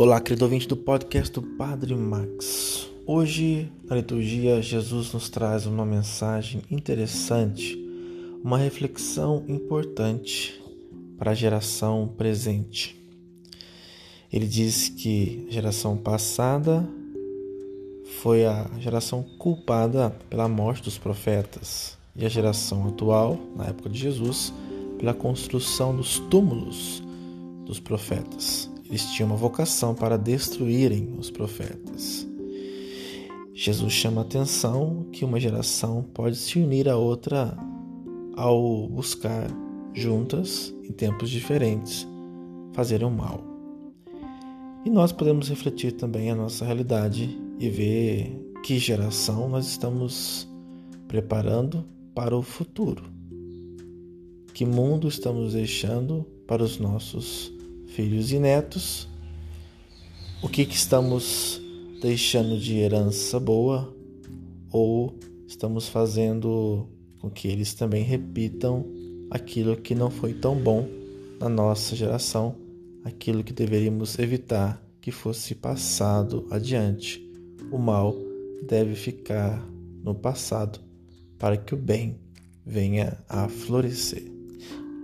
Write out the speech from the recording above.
Olá, querido ouvinte do podcast do Padre Max. Hoje, na liturgia, Jesus nos traz uma mensagem interessante, uma reflexão importante para a geração presente. Ele diz que a geração passada foi a geração culpada pela morte dos profetas e a geração atual, na época de Jesus, pela construção dos túmulos dos profetas. Eles tinham uma vocação para destruírem os profetas. Jesus chama a atenção que uma geração pode se unir a outra ao buscar juntas, em tempos diferentes, fazerem o mal. E nós podemos refletir também a nossa realidade e ver que geração nós estamos preparando para o futuro. Que mundo estamos deixando para os nossos filhos e netos, o que, que estamos deixando de herança boa ou estamos fazendo com que eles também repitam aquilo que não foi tão bom na nossa geração, aquilo que deveríamos evitar que fosse passado adiante. O mal deve ficar no passado para que o bem venha a florescer.